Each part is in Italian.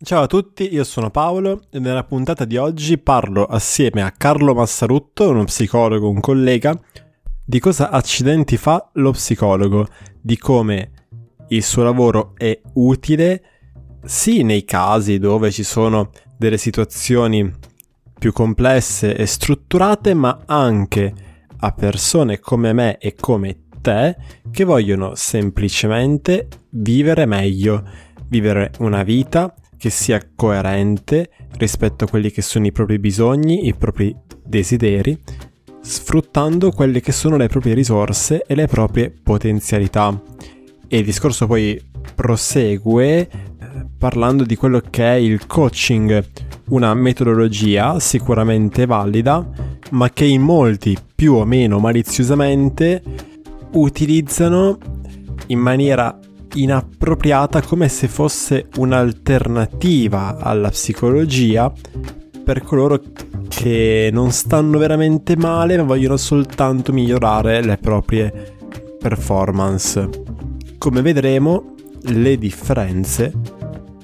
Ciao a tutti, io sono Paolo e nella puntata di oggi parlo assieme a Carlo Massarutto, uno psicologo, un collega, di cosa accidenti fa lo psicologo, di come il suo lavoro è utile sì nei casi dove ci sono delle situazioni più complesse e strutturate, ma anche a persone come me e come te che vogliono semplicemente vivere meglio, vivere una vita che sia coerente rispetto a quelli che sono i propri bisogni, i propri desideri, sfruttando quelle che sono le proprie risorse e le proprie potenzialità. E il discorso poi prosegue eh, parlando di quello che è il coaching, una metodologia sicuramente valida, ma che in molti più o meno maliziosamente utilizzano in maniera inappropriata come se fosse un'alternativa alla psicologia per coloro che non stanno veramente male ma vogliono soltanto migliorare le proprie performance. Come vedremo, le differenze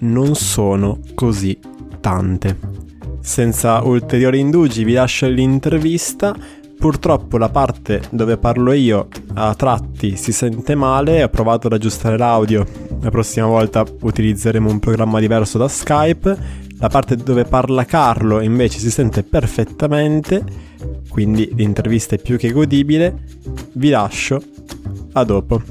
non sono così tante. Senza ulteriori indugi vi lascio l'intervista Purtroppo la parte dove parlo io a tratti si sente male, ho provato ad aggiustare l'audio, la prossima volta utilizzeremo un programma diverso da Skype, la parte dove parla Carlo invece si sente perfettamente, quindi l'intervista è più che godibile, vi lascio, a dopo.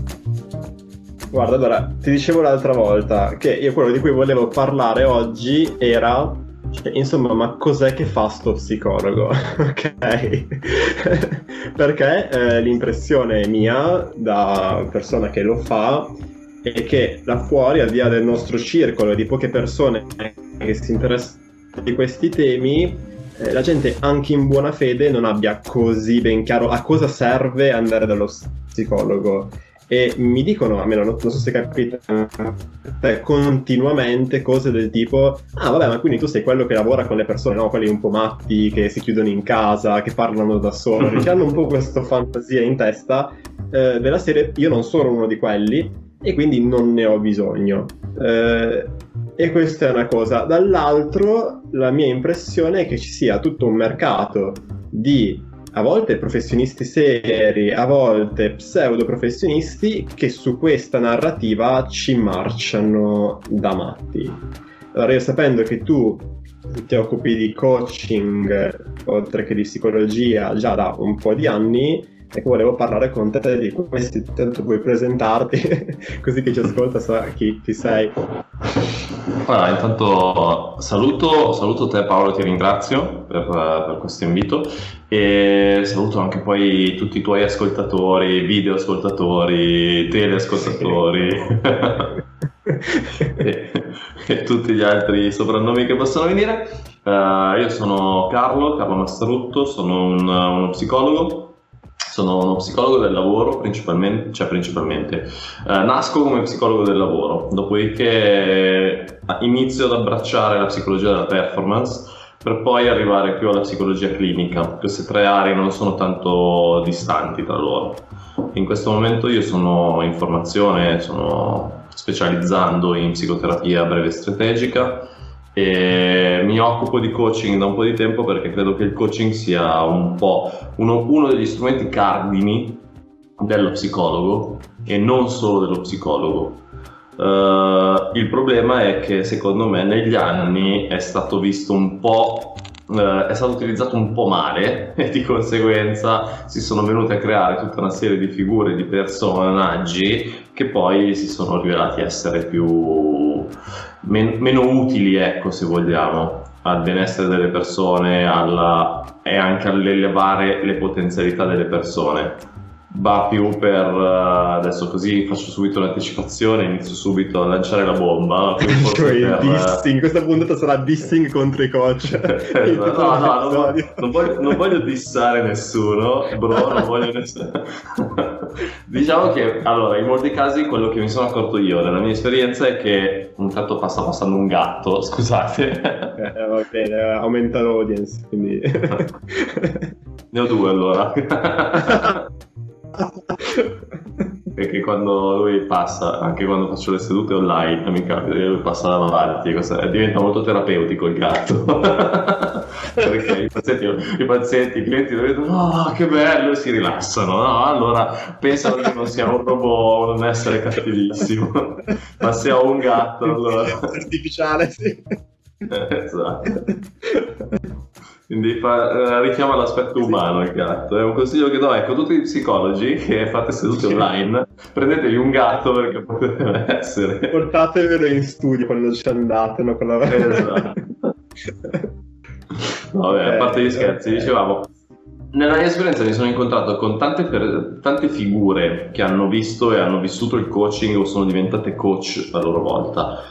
Guarda, allora, ti dicevo l'altra volta che io quello di cui volevo parlare oggi era cioè, insomma, ma cos'è che fa sto psicologo? ok? Perché eh, l'impressione mia, da persona che lo fa, è che là fuori, al di là del nostro circolo di poche persone che si interessano di questi temi, eh, la gente anche in buona fede non abbia così ben chiaro a cosa serve andare dallo psicologo e mi dicono, almeno non, non so se capite, eh, continuamente cose del tipo, ah vabbè ma quindi tu sei quello che lavora con le persone, no? Quelli un po' matti, che si chiudono in casa, che parlano da soli, che hanno un po' questa fantasia in testa eh, della serie, io non sono uno di quelli e quindi non ne ho bisogno. Eh, e questa è una cosa. Dall'altro, la mia impressione è che ci sia tutto un mercato di a volte professionisti seri, a volte pseudo professionisti che su questa narrativa ci marciano da matti. Allora io sapendo che tu ti occupi di coaching oltre che di psicologia già da un po' di anni, ecco volevo parlare con te di questi, tanto puoi presentarti così chi ci ascolta sa chi, chi sei. Allora, intanto saluto, saluto te Paolo, ti ringrazio per, per, questo invito e saluto anche poi tutti i tuoi ascoltatori, video ascoltatori, teleascoltatori e, e, tutti gli altri soprannomi che possono venire. Uh, io sono Carlo, Carlo Mastrutto, sono un, uno psicologo sono uno psicologo del lavoro principalmente, cioè principalmente. Eh, nasco come psicologo del lavoro, dopodiché inizio ad abbracciare la psicologia della performance per poi arrivare più alla psicologia clinica. Queste tre aree non sono tanto distanti tra loro. In questo momento io sono in formazione, sono specializzando in psicoterapia breve strategica e mi occupo di coaching da un po' di tempo perché credo che il coaching sia un po' uno, uno degli strumenti cardini dello psicologo e non solo dello psicologo. Uh, il problema è che secondo me negli anni è stato visto un po' Uh, è stato utilizzato un po' male e di conseguenza si sono venute a creare tutta una serie di figure, di personaggi che poi si sono rivelati essere più men- meno utili, ecco, se vogliamo, al benessere delle persone alla... e anche all'elevare le potenzialità delle persone va più per uh, adesso così faccio subito l'anticipazione inizio subito a lanciare la bomba cioè per, dissing, questa puntata sarà dissing contro i coach. Esatto. no no non, non, voglio, non, voglio, dissare nessuno bro non voglio nessuno diciamo che allora in molti casi quello che mi sono accorto io nella mia esperienza è che un tratto sta passando un gatto scusate. Eh, va bene aumenta l'audience quindi. Ne ho due allora perché quando lui passa, anche quando faccio le sedute online, mi capita che lui passa davanti, diventa molto terapeutico il gatto. Perché i pazienti, i, pazienti, i clienti vedono, oh che bello, e si rilassano. No? Allora pensano che non sia un robot, un essere cattivissimo, ma sia un gatto. Allora... Artificiale, sì. Eh, esatto. Quindi fa, eh, richiama l'aspetto umano il gatto. È un consiglio che do, ecco, tutti i psicologi che fate sedute online, prendetevi un gatto perché potrebbe essere. Portatevelo in studio quando ci andate, no? Con la... Esatto. Vabbè, a parte gli scherzi, dicevamo, nella mia esperienza mi sono incontrato con tante, per, tante, figure che hanno visto e hanno vissuto il coaching o sono diventate coach a loro volta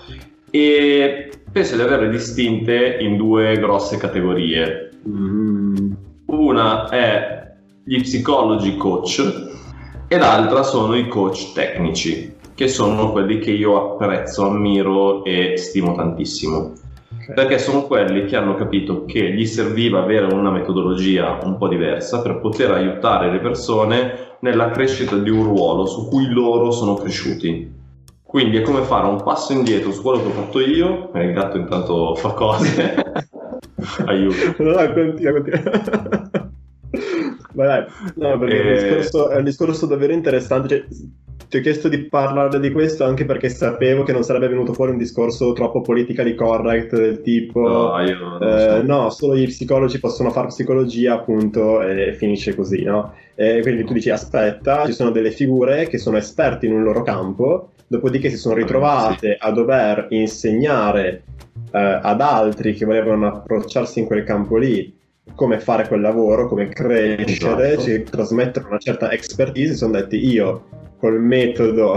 e penso di averle distinte in due grosse categorie. Mm. Una è gli psicologi coach e l'altra sono i coach tecnici, che sono quelli che io apprezzo, ammiro e stimo tantissimo. Okay. Perché sono quelli che hanno capito che gli serviva avere una metodologia un po' diversa per poter aiutare le persone nella crescita di un ruolo su cui loro sono cresciuti. Quindi è come fare un passo indietro su quello che ho fatto io, il gatto intanto fa cose. Aiuto. No, no, continua, continua. Ma dai, no, perché e... il discorso, è un discorso davvero interessante. Cioè, ti ho chiesto di parlare di questo anche perché sapevo che non sarebbe venuto fuori un discorso troppo politically correct del tipo no, io eh, so. no solo gli psicologi possono fare psicologia appunto e finisce così no? E quindi tu dici aspetta ci sono delle figure che sono esperti in un loro campo dopodiché si sono ritrovate a dover insegnare eh, ad altri che volevano approcciarsi in quel campo lì come fare quel lavoro, come crescere, esatto. trasmettere una certa expertise, sono detti io col metodo,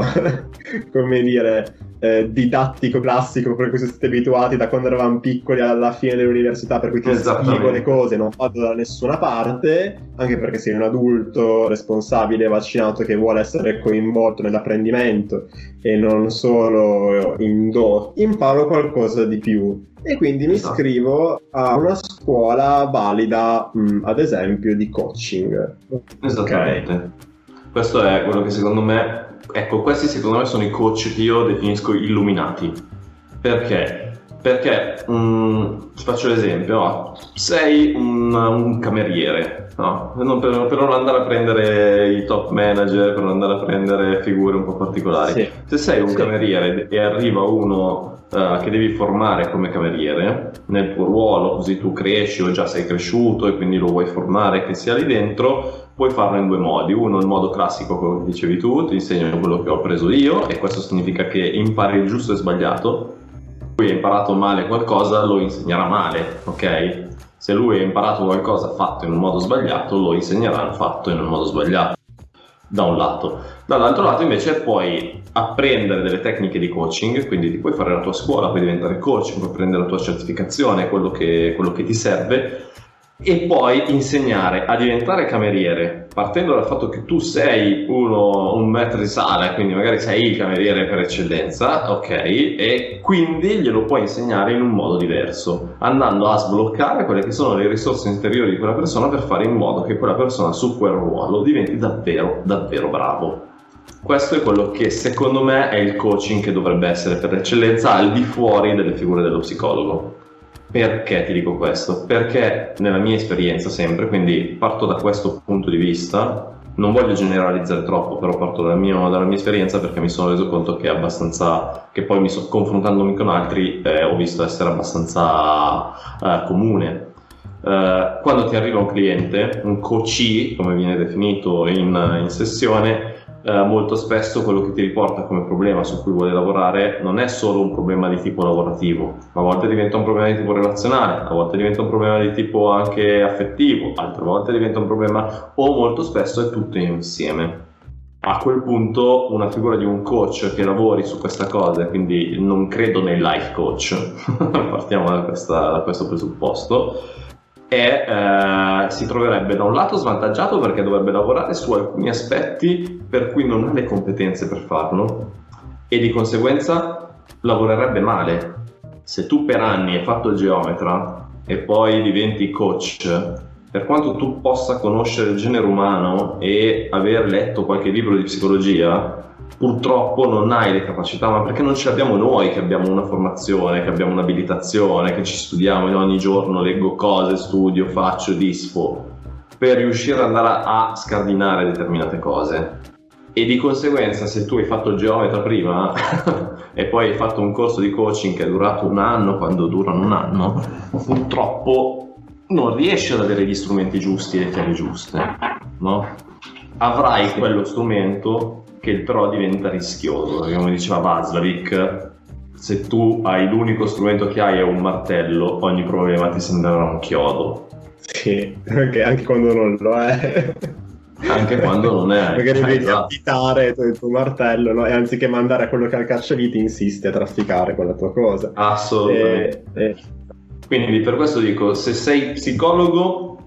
come dire, eh, didattico classico per cui siete abituati da quando eravamo piccoli alla fine dell'università, per cui ti spiego le cose, non vado da nessuna parte, anche perché sei un adulto responsabile, vaccinato, che vuole essere coinvolto nell'apprendimento e non solo indotto, imparo qualcosa di più. E quindi mi esatto. iscrivo a una scuola valida, mh, ad esempio, di coaching. Esattamente. Okay. Questo è quello che secondo me, ecco, questi secondo me sono i coach che io definisco illuminati. Perché? Perché, um, ti faccio l'esempio, no? sei un, un cameriere, no? non per, per, non andare a prendere i top manager, per non andare a prendere figure un po' particolari. Sì. Se sei un sì. cameriere e arriva uno uh, che devi formare come cameriere nel tuo ruolo, così tu cresci o già sei cresciuto e quindi lo vuoi formare che sia lì dentro, puoi farlo in due modi. Uno, il modo classico, come dicevi tu, ti insegno quello che ho preso io e questo significa che impari il giusto e sbagliato. Lui ha imparato male qualcosa, lo insegnerà male, ok? Se lui ha imparato qualcosa fatto in un modo sbagliato, lo insegnerà fatto in un modo sbagliato. Da un lato. Dall'altro lato invece puoi apprendere delle tecniche di coaching, quindi ti puoi fare la tua scuola, puoi diventare coach, puoi prendere la tua certificazione, quello che, quello che ti serve e poi insegnare a diventare cameriere partendo dal fatto che tu sei uno, un metro di sala quindi magari sei il cameriere per eccellenza ok e quindi glielo puoi insegnare in un modo diverso andando a sbloccare quelle che sono le risorse interiori di quella persona per fare in modo che quella persona su quel ruolo diventi davvero davvero bravo. Questo è quello che secondo me è il coaching che dovrebbe essere per l'eccellenza al di fuori delle figure dello psicologo perché ti dico questo? Perché nella mia esperienza sempre, quindi parto da questo punto di vista, non voglio generalizzare troppo, però parto dal mio, dalla mia esperienza perché mi sono reso conto che è abbastanza, che poi mi so, confrontandomi con altri eh, ho visto essere abbastanza eh, comune. Eh, quando ti arriva un cliente, un coachee, come viene definito in, in sessione, eh, molto spesso quello che ti riporta come problema su cui vuole lavorare non è solo un problema di tipo lavorativo, a volte diventa un problema di tipo relazionale, a volte diventa un problema di tipo anche affettivo, altre volte diventa un problema o molto spesso è tutto insieme. A quel punto una figura di un coach che lavori su questa cosa, quindi non credo nei life coach, partiamo da, questa, da questo presupposto, e eh, si troverebbe da un lato svantaggiato perché dovrebbe lavorare su alcuni aspetti per cui non ha le competenze per farlo e di conseguenza lavorerebbe male. Se tu per anni hai fatto il geometra e poi diventi coach, per quanto tu possa conoscere il genere umano e aver letto qualche libro di psicologia, purtroppo non hai le capacità, ma perché non ce l'abbiamo noi che abbiamo una formazione, che abbiamo un'abilitazione, che ci studiamo io ogni giorno, leggo cose, studio, faccio, dispo, per riuscire ad andare a scardinare determinate cose. E di conseguenza se tu hai fatto il geometra prima e poi hai fatto un corso di coaching che è durato un anno, quando durano un anno, purtroppo non riesci ad avere gli strumenti giusti e le chiavi giuste, no? Avrai quello strumento che però diventa rischioso, perché come diceva Vaslavic, se tu hai l'unico strumento che hai è un martello, ogni problema ti sembrerà un chiodo. Sì, anche, anche quando non lo è. Anche quando non è. Magari cioè, vedi esatto. additare il tuo martello, no? e anziché mandare a quello che ha il cacciavite, insiste a trafficare quella tua cosa. Assolutamente. E- e- Quindi per questo dico, se sei psicologo,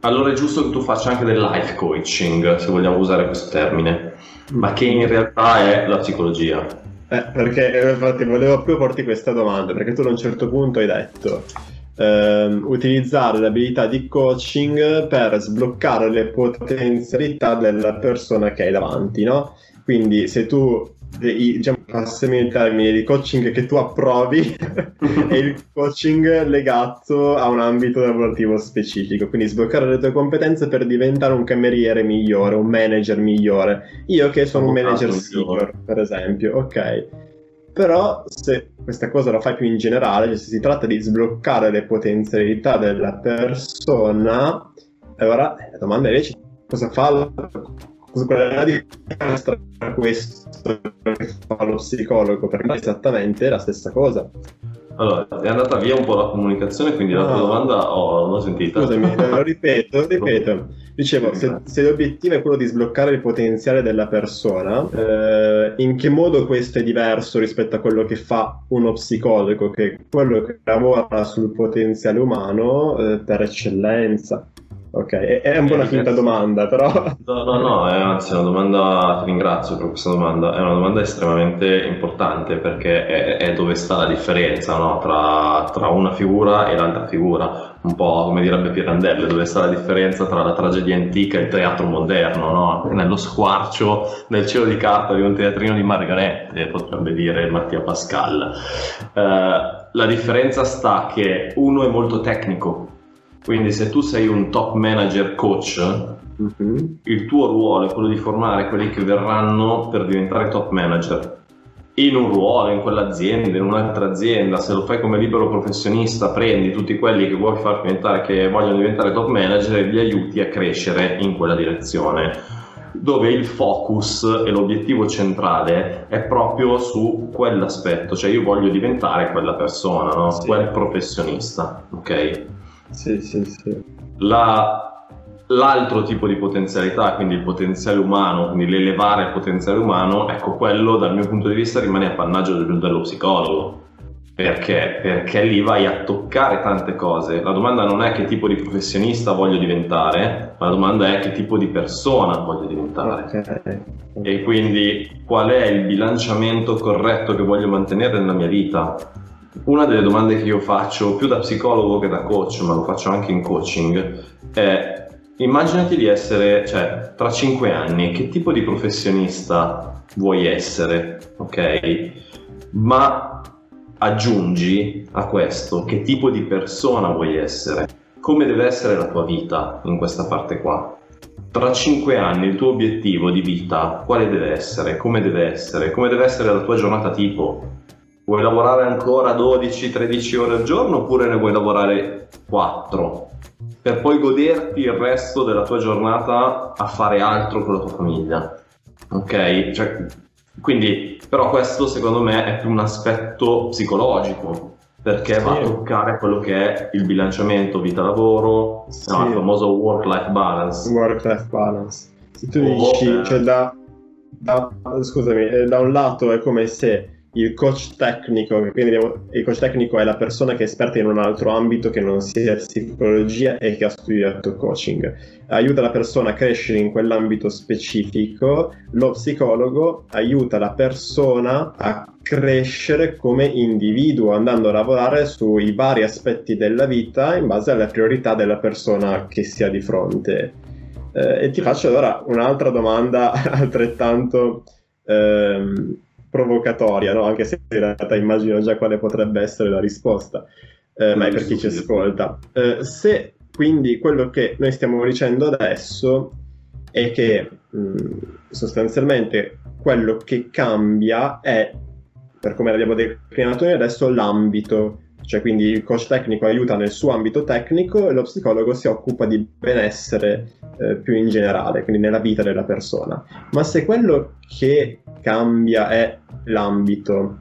allora è giusto che tu faccia anche del life coaching, se vogliamo usare questo termine, ma che in realtà è la psicologia. Eh, perché infatti volevo proprio porti questa domanda, perché tu a un certo punto hai detto ehm, utilizzare l'abilità di coaching per sbloccare le potenzialità della persona che hai davanti, no? Quindi se tu, diciamo, passami il termine di coaching che tu approvi è il coaching legato a un ambito lavorativo specifico, quindi sbloccare le tue competenze per diventare un cameriere migliore, un manager migliore. Io che sono un manager senior, per esempio, ok. Però se questa cosa la fai più in generale, cioè se si tratta di sbloccare le potenzialità della persona, allora eh, la domanda invece è cosa fa la- cosa qual è la differenza tra questo che fa lo psicologo? Perché è esattamente la stessa cosa. Allora, è andata via un po' la comunicazione, quindi la tua domanda oh, non l'ho sentita. Scusami, lo ripeto, lo ripeto. Dicevo, se, se l'obiettivo è quello di sbloccare il potenziale della persona, eh, in che modo questo è diverso rispetto a quello che fa uno psicologo, che è quello che lavora sul potenziale umano eh, per eccellenza? Ok, è, un po' una finta domanda, però... No, no, no, è anzi una domanda, ti ringrazio per questa domanda, è una domanda estremamente importante perché è, è dove sta la differenza no? tra, tra una figura e l'altra figura, un po' come direbbe Pirandello, dove sta la differenza tra la tragedia antica e il teatro moderno, no? nello squarcio nel cielo di carta di un teatrino di marionette, potrebbe dire Mattia Pascal. Eh, la differenza sta che uno è molto tecnico, quindi se tu sei un top manager coach, Mhm. il tuo ruolo è quello di formare quelli che verranno per diventare top manager in un ruolo, in quell'azienda, in un'altra azienda, se lo fai come libero professionista, prendi tutti quelli che vuoi far diventare, che vogliono diventare top manager e li aiuti a crescere in quella direzione. Dove il focus e l'obiettivo centrale è proprio su quell'aspetto, cioè io voglio diventare quella persona, no? Sì. quel professionista, ok? Sì, sì, sì. La- l'altro tipo di potenzialità, quindi il potenziale umano, quindi l'elevare il potenziale umano, ecco quello dal mio punto di vista rimane appannaggio del- dello psicologo. Perché? Perché lì vai a toccare tante cose. La domanda non è che tipo di professionista voglio diventare, ma la domanda è che tipo di persona voglio diventare. Ok. E quindi qual è il bilanciamento corretto che voglio mantenere nella mia vita? Una delle domande che io faccio più da psicologo che da coach, ma lo faccio anche in coaching, è immaginati di essere, cioè, tra cinque anni, che tipo di professionista vuoi essere, ok? Ma aggiungi a questo che tipo di persona vuoi essere, come deve essere la tua vita in questa parte qua. Tra cinque anni il tuo obiettivo di vita quale deve essere? Come deve essere? Come deve essere la tua giornata tipo? Vuoi lavorare ancora 12-13 ore al giorno oppure ne vuoi lavorare 4? Per poi goderti il resto della tua giornata a fare altro con la tua famiglia. Ok? Cioè, quindi, però questo secondo me è più un aspetto psicologico, perché va a Sì. toccare quello che è il bilanciamento vita-lavoro, Sì. no, il famoso work-life balance. Work-life balance. Se tu Oh, dici, eh. cioè da, da- scusami, eh, da un lato è come se il coach tecnico, quindi abbiamo- il coach tecnico è la persona che è esperta in un altro ambito che non sia psicologia e che ha studiato coaching, aiuta la persona a crescere in quell'ambito specifico, lo psicologo aiuta la persona a crescere come individuo, andando a lavorare sui vari aspetti della vita in base alle priorità della persona che si ha di fronte. Eh, e ti faccio allora un'altra domanda altrettanto ehm, provocatoria, no? anche se in realtà immagino già quale potrebbe essere la risposta, eh, ma è per chi ci ascolta. Eh, se quindi quello che noi stiamo dicendo adesso è che mh, sostanzialmente quello che cambia è, per come l'abbiamo declinato noi adesso, l'ambito cioè quindi il coach tecnico aiuta nel suo ambito tecnico e lo psicologo si occupa di benessere eh, più in generale, quindi nella vita della persona. Ma se quello che cambia è l'ambito,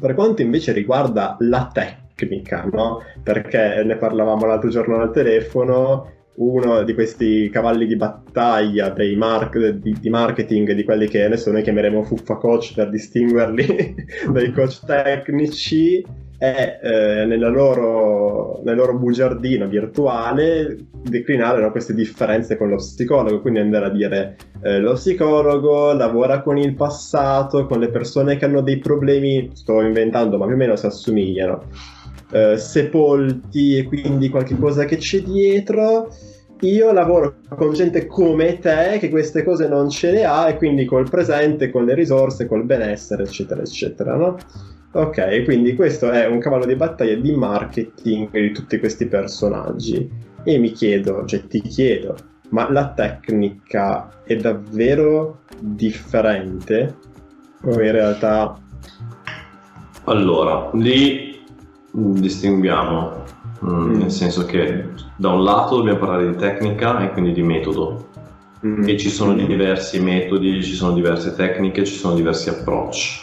per quanto invece riguarda la tecnica, no? Perché ne parlavamo l'altro giorno al telefono, uno di questi cavalli di battaglia mark- di, di, marketing, di quelli che adesso noi chiameremo fuffa coach per distinguerli dai coach tecnici, è eh, loro, nel loro bugiardino virtuale declinare no, queste differenze con lo psicologo, quindi andare a dire eh, lo psicologo lavora con il passato, con le persone che hanno dei problemi, sto inventando ma più o meno si assomigliano, eh, sepolti e quindi qualche cosa che c'è dietro. Io lavoro con gente come te che queste cose non ce le ha e quindi col presente, con le risorse, col benessere, eccetera, eccetera, no? Ok, quindi questo è un cavallo di battaglia di marketing di tutti questi personaggi. E mi chiedo, cioè ti chiedo, ma la tecnica è davvero differente? O in realtà... Allora, lì distinguiamo, mm. nel senso che da un lato dobbiamo parlare di tecnica e quindi di metodo. Mm. E ci sono mm. diversi metodi, ci sono diverse tecniche, ci sono diversi approcci.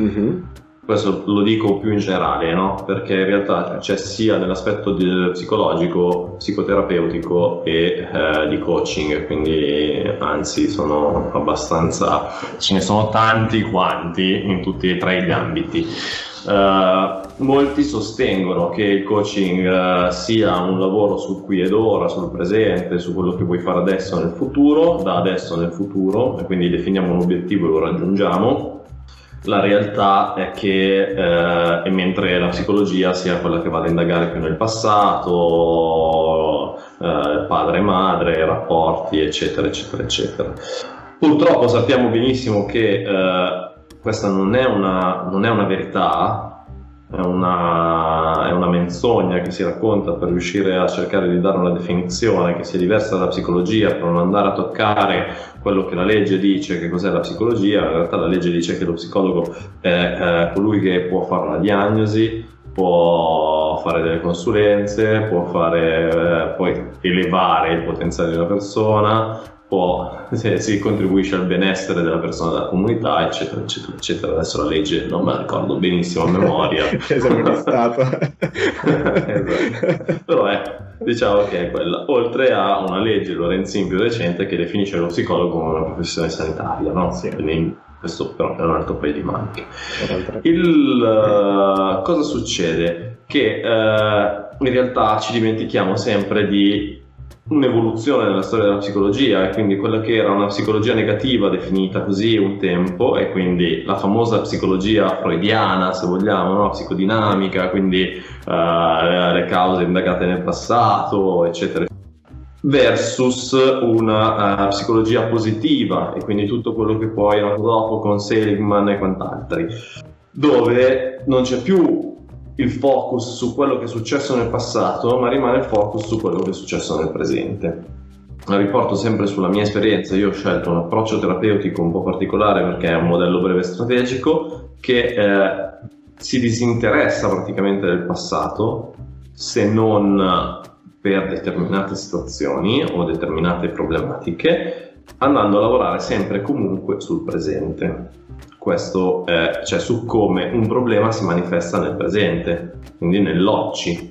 Mm-hmm questo lo dico più in generale, no? perché in realtà c'è sia nell'aspetto psicologico, psicoterapeutico e eh, di coaching, quindi anzi sono abbastanza, ce ne sono tanti quanti in tutti e tre gli ambiti. Uh, molti sostengono che il coaching uh, sia un lavoro sul qui ed ora, sul presente, su quello che vuoi fare adesso nel futuro, da adesso nel futuro, e quindi definiamo un obiettivo e lo raggiungiamo la realtà è che eh, mentre la psicologia sia quella che va ad indagare più nel passato, eh, padre e madre, rapporti, eccetera, eccetera, eccetera. Purtroppo sappiamo benissimo che eh, questa non è, una, non è una verità, è una, è una, menzogna che si racconta per riuscire a cercare di dare una definizione che sia diversa dalla psicologia, per non andare a toccare quello che la legge dice che cos'è la psicologia, in realtà la legge dice che lo psicologo è eh, colui che può fare una diagnosi, può fare delle consulenze, può fare, eh, poi elevare il potenziale di una persona, può, se si contribuisce al benessere della persona della comunità, eccetera, eccetera, eccetera. Adesso la legge non me la ricordo benissimo a memoria. esatto. Però è, diciamo che è quella. Oltre a una legge Lorenzin più recente che definisce lo psicologo come una professione sanitaria, no? Sì. Quindi questo però è un altro paio di maniche. Il, uh, cosa succede? Che uh, in realtà ci dimentichiamo sempre di un'evoluzione nella storia della psicologia e quindi quella che era una psicologia negativa definita così un tempo e quindi la famosa psicologia freudiana se vogliamo, no? psicodinamica, quindi uh, le cause indagate nel passato eccetera versus una uh, psicologia positiva e quindi tutto quello che poi nato dopo con Seligman e quant'altri dove non c'è più il focus su quello che è successo nel passato, ma rimane il focus su quello che è successo nel presente. La riporto sempre sulla mia esperienza, io ho scelto un approccio terapeutico un po' particolare perché è un modello breve strategico che eh, si disinteressa praticamente del passato se non per determinate situazioni o determinate problematiche, andando a lavorare sempre e comunque sul presente questo è, cioè su come un problema si manifesta nel presente, quindi nell'occi,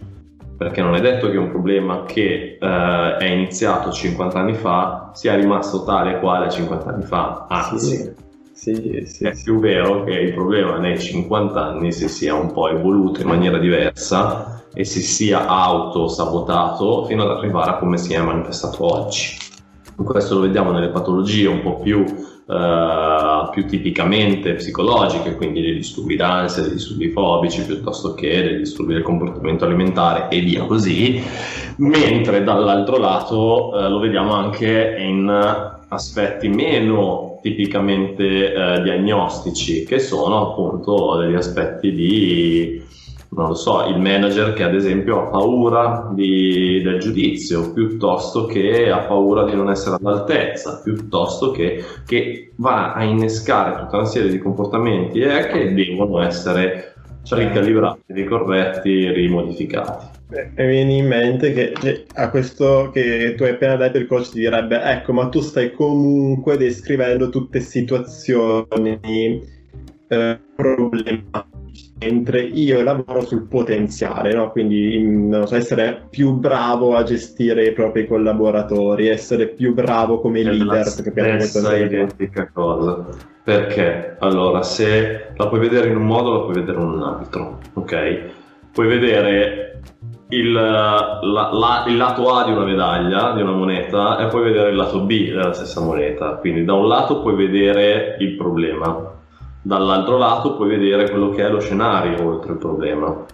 perché non è detto che un problema che eh, è iniziato 50 anni fa sia rimasto tale quale 50 anni fa, anzi. Sì. Sì, sì, è più vero che il problema nei 50 anni si sia un po' evoluto in maniera diversa e si sia autosabotato fino ad arrivare a come si è manifestato oggi. Questo lo vediamo nelle patologie un po' più uh, più tipicamente psicologiche, quindi dei disturbi d'ansia, dei disturbi fobici, piuttosto che dei disturbi del comportamento alimentare e via così, mentre dall'altro lato uh, lo vediamo anche in aspetti meno tipicamente eh, diagnostici, che sono appunto degli aspetti di, non lo so, il manager che ad esempio ha paura di, del giudizio, piuttosto che ha paura di non essere all'altezza, piuttosto che, che va a innescare tutta una serie di comportamenti eh, che devono essere ricalibrati, ricorretti, rimodificati. Beh, mi viene in mente che, che, a questo che tu hai appena detto il coach ti direbbe ecco ma tu stai comunque descrivendo tutte situazioni eh, problematiche mentre io lavoro sul potenziale no? quindi in, so, essere più bravo a gestire i propri collaboratori essere più bravo come È leader la stessa identica cosa perché allora se la puoi vedere in un modo la puoi vedere in un altro ok puoi vedere il, la, la, il, lato A di una medaglia, di una moneta, e poi vedere il lato B della stessa moneta. Quindi da un lato puoi vedere il problema, dall'altro lato puoi vedere quello che è lo scenario oltre il problema.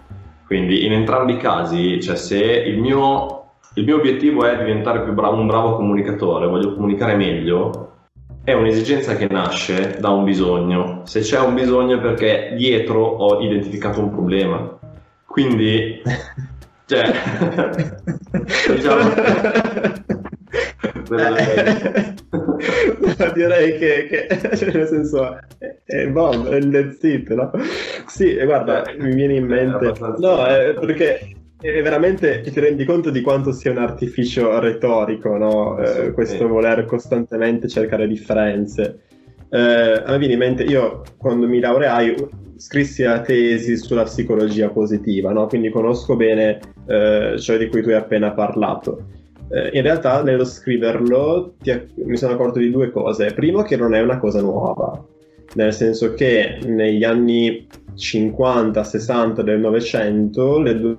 Quindi in entrambi i casi, cioè se il mio, il mio obiettivo è diventare più bravo, un bravo comunicatore, voglio comunicare meglio, è un'esigenza che nasce da un bisogno. Se c'è un bisogno è perché dietro ho identificato un problema. Quindi Cioè, diciamo... eh, direi che, che cioè nel senso è bomb, è that's it, no? Sì, guarda, eh, mi viene in mente no, è perché è veramente ti rendi conto di quanto sia un artificio retorico, no? Eh, questo voler costantemente cercare differenze. Eh, a me viene in mente, io quando mi laureai scrissi la tesi sulla psicologia positiva, no? quindi conosco bene eh, ciò di cui tu hai appena parlato. Eh, in realtà nello scriverlo ti, mi sono accorto di due cose. Primo che non è una cosa nuova, nel senso che negli anni 50-60 del Novecento le due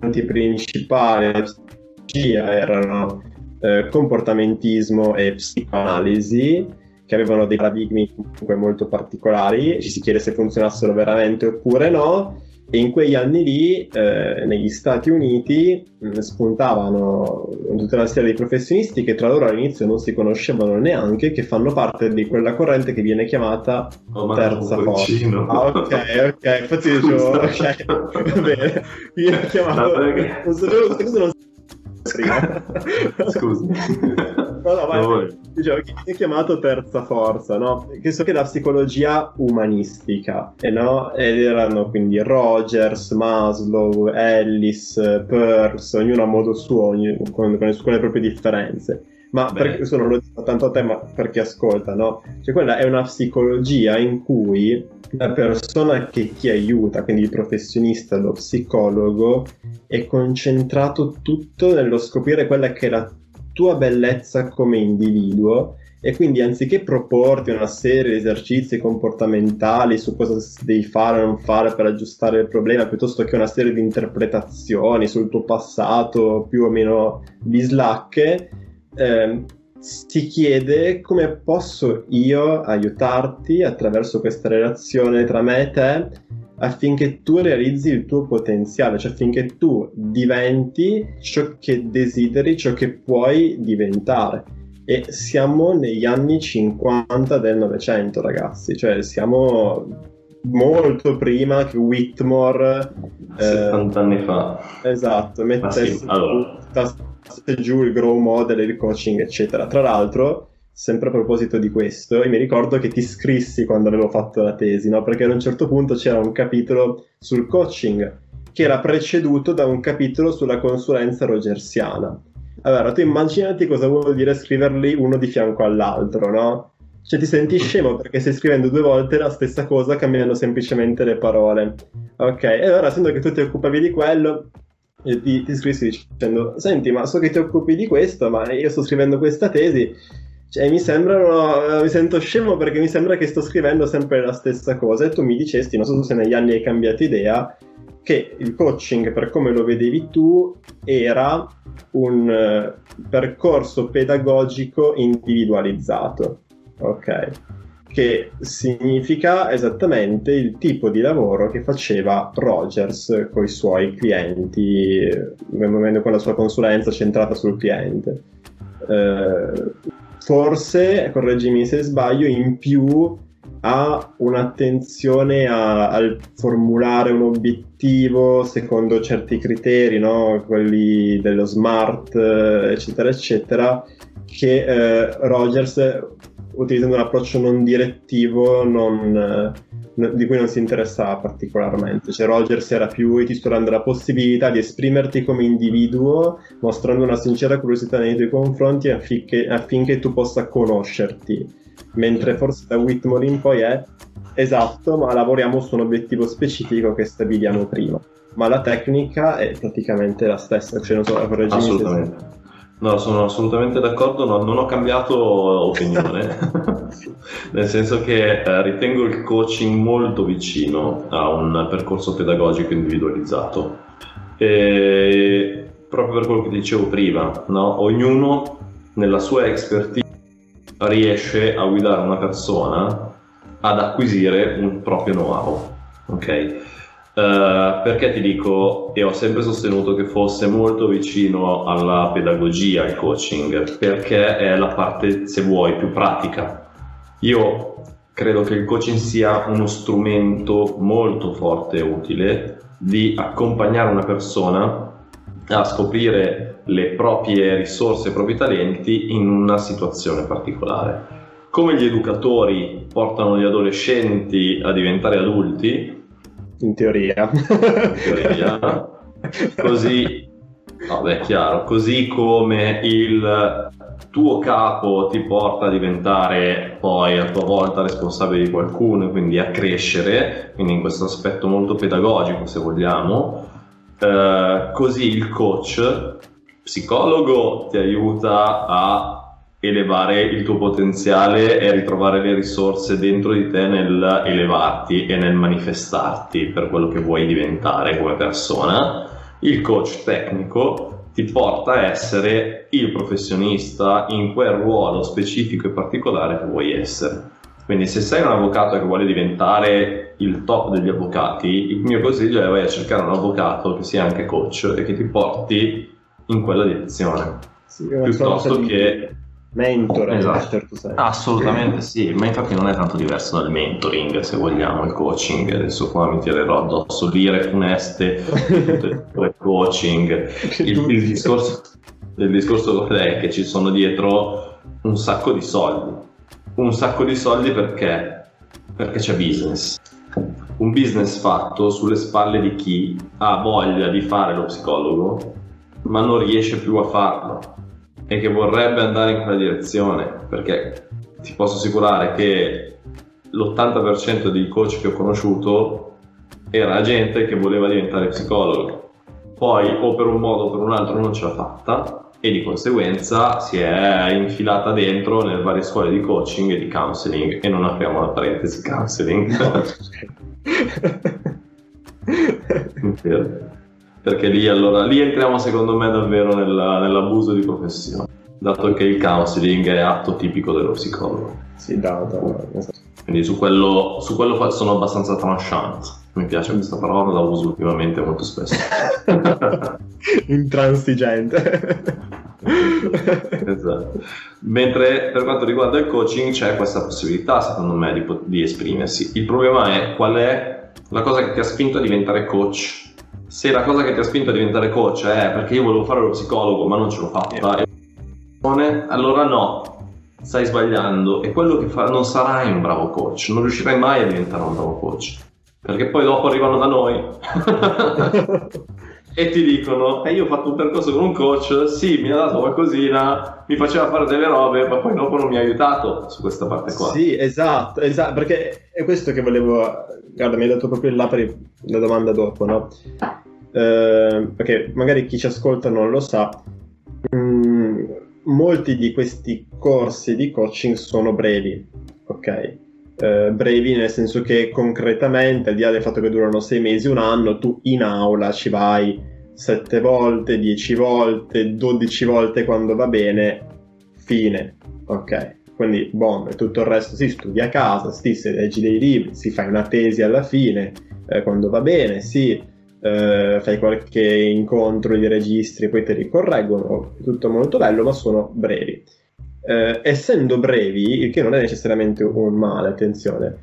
fonti principali della psicologia erano eh, comportamentismo e psicoanalisi che avevano dei paradigmi comunque molto particolari, ci si chiede se funzionassero veramente oppure no, e in quegli anni lì eh, negli Stati Uniti mh, mm, spuntavano tutta una serie di professionisti che tra loro all'inizio non si conoscevano neanche, che fanno parte di quella corrente che viene chiamata oh, terza forza. Ah, ok, ok, infatti dicevo, ok, va bene, viene perché... non so, cosa non Scusa. No, no, vai. Dicevo, è chiamato terza forza, no? Che so che è la psicologia umanistica, eh, no? Ed erano quindi Rogers, Maslow, Ellis, Peirce, ognuno a modo suo, ognuno, con, con, con le proprie differenze ma perché non lo dico tanto a te, ma per chi ascolta, no? Cioè quella è una psicologia in cui la persona che ti aiuta, quindi il professionista, lo psicologo, è concentrato tutto nello scoprire quella che è la tua bellezza come individuo e quindi anziché proporti una serie di esercizi comportamentali su cosa devi fare o non fare per aggiustare il problema, piuttosto che una serie di interpretazioni sul tuo passato più o meno bislacche, eh, si chiede come posso io aiutarti attraverso questa relazione tra me e te affinché tu realizzi il tuo potenziale, cioè affinché tu diventi ciò che desideri, ciò che puoi diventare. E siamo negli anni 50 del Novecento, ragazzi, cioè siamo molto prima che Whitmore 70 eh, anni fa esatto mettesse sì, allora. giù il grow model il coaching eccetera tra l'altro sempre a proposito di questo, e mi ricordo che ti scrissi quando avevo fatto la tesi, no? perché ad un certo punto c'era un capitolo sul coaching che era preceduto da un capitolo sulla consulenza rogersiana. Allora, tu immaginati cosa vuol dire scriverli uno di fianco all'altro, no? Cioè ti senti scemo perché stai scrivendo due volte la stessa cosa cambiando semplicemente le parole. Ok, e allora essendo che tu ti occupavi di quello, ti, ti scrissi dicendo, senti, ma so che ti occupi di questo, ma io sto scrivendo questa tesi, cioè, mi sembrano, mi sento scemo perché mi sembra che sto scrivendo sempre la stessa cosa e tu mi dicesti, non so se negli anni hai cambiato idea, che il coaching, per come lo vedevi tu, era un uh, percorso pedagogico individualizzato. Ok? Che significa esattamente il tipo di lavoro che faceva Rogers con i suoi clienti, con la sua consulenza centrata sul cliente. Uh, forse, correggimi se sbaglio, in più ha un'attenzione a, al formulare un obiettivo secondo certi criteri, no? quelli dello smart, eccetera, eccetera, che eh, Rogers, utilizzando un approccio non direttivo, non, di cui non si interessava particolarmente. Cioè Rogers era più ti sto dando la possibilità di esprimerti come individuo, mostrando una sincera curiosità nei tuoi confronti affinché, affinché tu possa conoscerti. Mentre forse da Whitmore in poi è esatto, ma lavoriamo su un obiettivo specifico che stabiliamo prima. Ma la tecnica è praticamente la stessa, cioè non so, correggimi Assolutamente. No, sono assolutamente d'accordo, no, non ho cambiato opinione, nel senso che eh, ritengo il coaching molto vicino a un percorso pedagogico individualizzato. E proprio per quello che dicevo prima, no? ognuno nella sua expertise riesce a guidare una persona ad acquisire un proprio know-how. Ok? Uh, perché ti dico, e ho sempre sostenuto che fosse molto vicino alla pedagogia il coaching, perché è la parte, se vuoi, più pratica. Io credo che il coaching sia uno strumento molto forte e utile di accompagnare una persona a scoprire le proprie risorse, i propri talenti in una situazione particolare. Come gli educatori portano gli adolescenti a diventare adulti, in teoria. In teoria. Così, no, è chiaro, così come il tuo capo ti porta a diventare poi a tua volta responsabile di qualcuno quindi a crescere, quindi in questo aspetto molto pedagogico se vogliamo, eh, così il coach psicologo ti aiuta a elevare il tuo potenziale e ritrovare le risorse dentro di te nel elevarti e nel manifestarti per quello che vuoi diventare come persona. Il coach tecnico ti porta a essere il professionista in quel ruolo specifico e particolare che vuoi essere. Quindi se sei un avvocato che vuole diventare il top degli avvocati, il mio consiglio è vai a cercare un avvocato che sia anche coach e che ti porti in quella direzione. Sì, piuttosto che mentore esatto. certo senso. Assolutamente sì, ma infatti non è tanto diverso dal mentoring, se vogliamo, il coaching. Adesso qua mi tirerò addosso lire funeste, il coaching. Il, il, discorso, il discorso è che ci sono dietro un sacco di soldi. Un sacco di soldi perché? Perché c'è business. Un business fatto sulle spalle di chi ha voglia di fare lo psicologo, ma non riesce più a farlo e che vorrebbe andare in quella direzione, perché ti posso assicurare che l'80% dei coach che ho conosciuto era gente che voleva diventare psicologo, poi o per un modo o per un altro non ce l'ha fatta e di conseguenza si è infilata dentro nelle varie scuole di coaching e di counseling. E non apriamo la parentesi counseling. perché lì, allora, lì entriamo secondo me davvero nella, nell'abuso di professione, dato che il counseling è atto tipico dello psicologo. Sì, da, da, esatto. Quindi su quello, su quello sono abbastanza tranchant. Mi piace questa parola, la uso ultimamente molto spesso. Intransigente. esatto. Mentre per quanto riguarda il coaching c'è questa possibilità, secondo me, di, di esprimersi. Il problema è qual è la cosa che ti ha spinto a diventare coach se la cosa che ti ha spinto a diventare coach è perché io volevo fare lo psicologo ma non ce l'ho fatta, allora no, stai sbagliando. E quello che fa non sarai un bravo coach, non riuscirai mai a diventare un bravo coach, perché poi dopo arrivano da noi e ti dicono, e eh, io ho fatto un percorso con un coach, sì, mi ha dato qualcosina, mi faceva fare delle robe, ma poi dopo non mi ha aiutato su questa parte qua. Sì, esatto, esatto, perché è questo che volevo, guarda, mi hai dato proprio là per la domanda dopo, no? Eh, perché magari chi ci ascolta non lo sa, mm, molti di questi corsi di coaching sono brevi, ok? Eh, brevi nel senso che concretamente, al di là del fatto che durano sei mesi, un anno, tu in aula ci vai sette volte, dieci volte, dodici volte quando va bene, fine, ok? Quindi, boh, tutto il resto si studia a casa, si, si leggi dei libri, si fa una tesi alla fine, eh, quando va bene, sì eh, fai qualche incontro, li registri, poi te li correggono, tutto molto bello, ma sono brevi. Eh, essendo brevi, il che non è necessariamente un male, attenzione,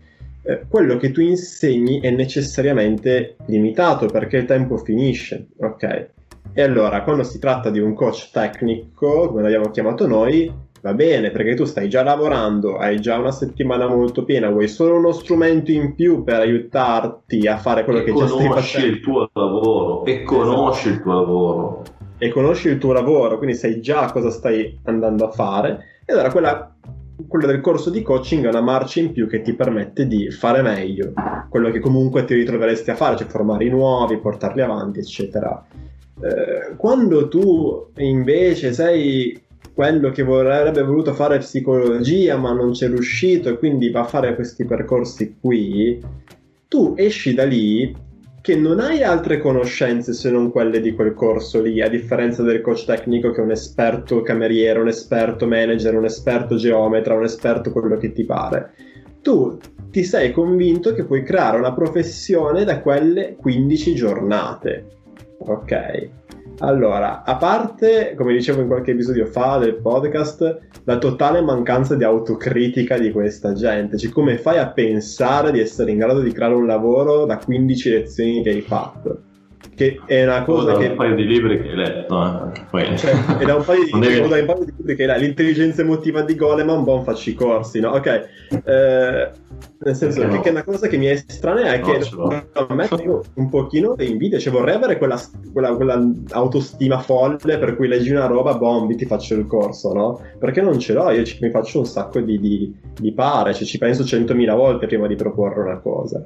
eh, quello che tu insegni è necessariamente limitato perché il tempo finisce, ok? E allora, quando si tratta di un coach tecnico, come l'abbiamo chiamato noi, va bene perché tu stai già lavorando, hai già una settimana molto piena, vuoi solo uno strumento in più per aiutarti a fare quello e che già stai facendo. Conosci il tuo lavoro e conosci esatto. il tuo lavoro. E conosci il tuo lavoro, quindi sai già cosa stai andando a fare. E allora quella, quello del corso di coaching è una marcia in più che ti permette di fare meglio, quello che comunque ti ritroveresti a fare, cioè formare i nuovi, portarli avanti, eccetera. Eh, quando tu invece sei quello che vorrebbe voluto fare psicologia ma non c'è riuscito e quindi va a fare questi percorsi qui, tu esci da lì che non hai altre conoscenze se non quelle di quel corso lì, a differenza del coach tecnico che è un esperto cameriere, un esperto manager, un esperto geometra, un esperto quello che ti pare. Tu ti sei convinto che puoi creare una professione da quelle 15 giornate. Ok? Allora, a parte, come dicevo in qualche episodio fa del podcast, la totale mancanza di autocritica di questa gente, cioè come fai a pensare di essere in grado di creare un lavoro da 15 lezioni che hai fatto? Che è una cosa o che... un paio di libri che hai letto eh. Poi... cioè, è da un paio di, devi... da un paio di libri che hai letto l'intelligenza emotiva di Goleman bon facci i corsi no? ok eh, nel senso che, no. che una cosa che mi è estranea è no, che a me un pochino di invidia cioè vorrei avere quella, quella, quella, autostima folle per cui leggi una roba bombi ti faccio il corso no? perché non ce l'ho io ci, mi faccio un sacco di, di, di pare cioè ci penso centomila volte prima di proporre una cosa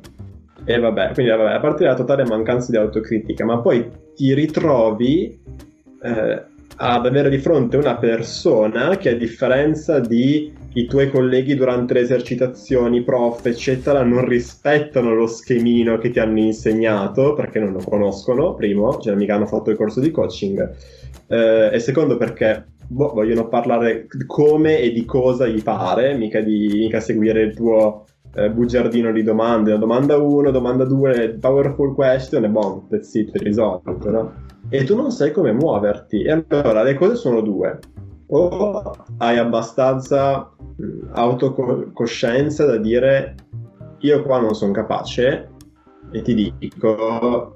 e vabbè, quindi vabbè, a parte la totale mancanza di autocritica, ma poi ti ritrovi eh, ad avere di fronte una persona che a differenza di i tuoi colleghi durante le esercitazioni, prof, eccetera, non rispettano lo schemino che ti hanno insegnato perché non lo conoscono, primo, cioè mica hanno fatto il corso di coaching, eh, e secondo perché boh, vogliono parlare come e di cosa gli pare, mica, di, mica seguire il tuo eh, bugiardino di domande, domanda 1, domanda 2, powerful question e boom, that's it, risolto, no? E tu non sai come muoverti. E allora le cose sono due. O hai abbastanza autocoscienza da dire io qua non sono capace e ti dico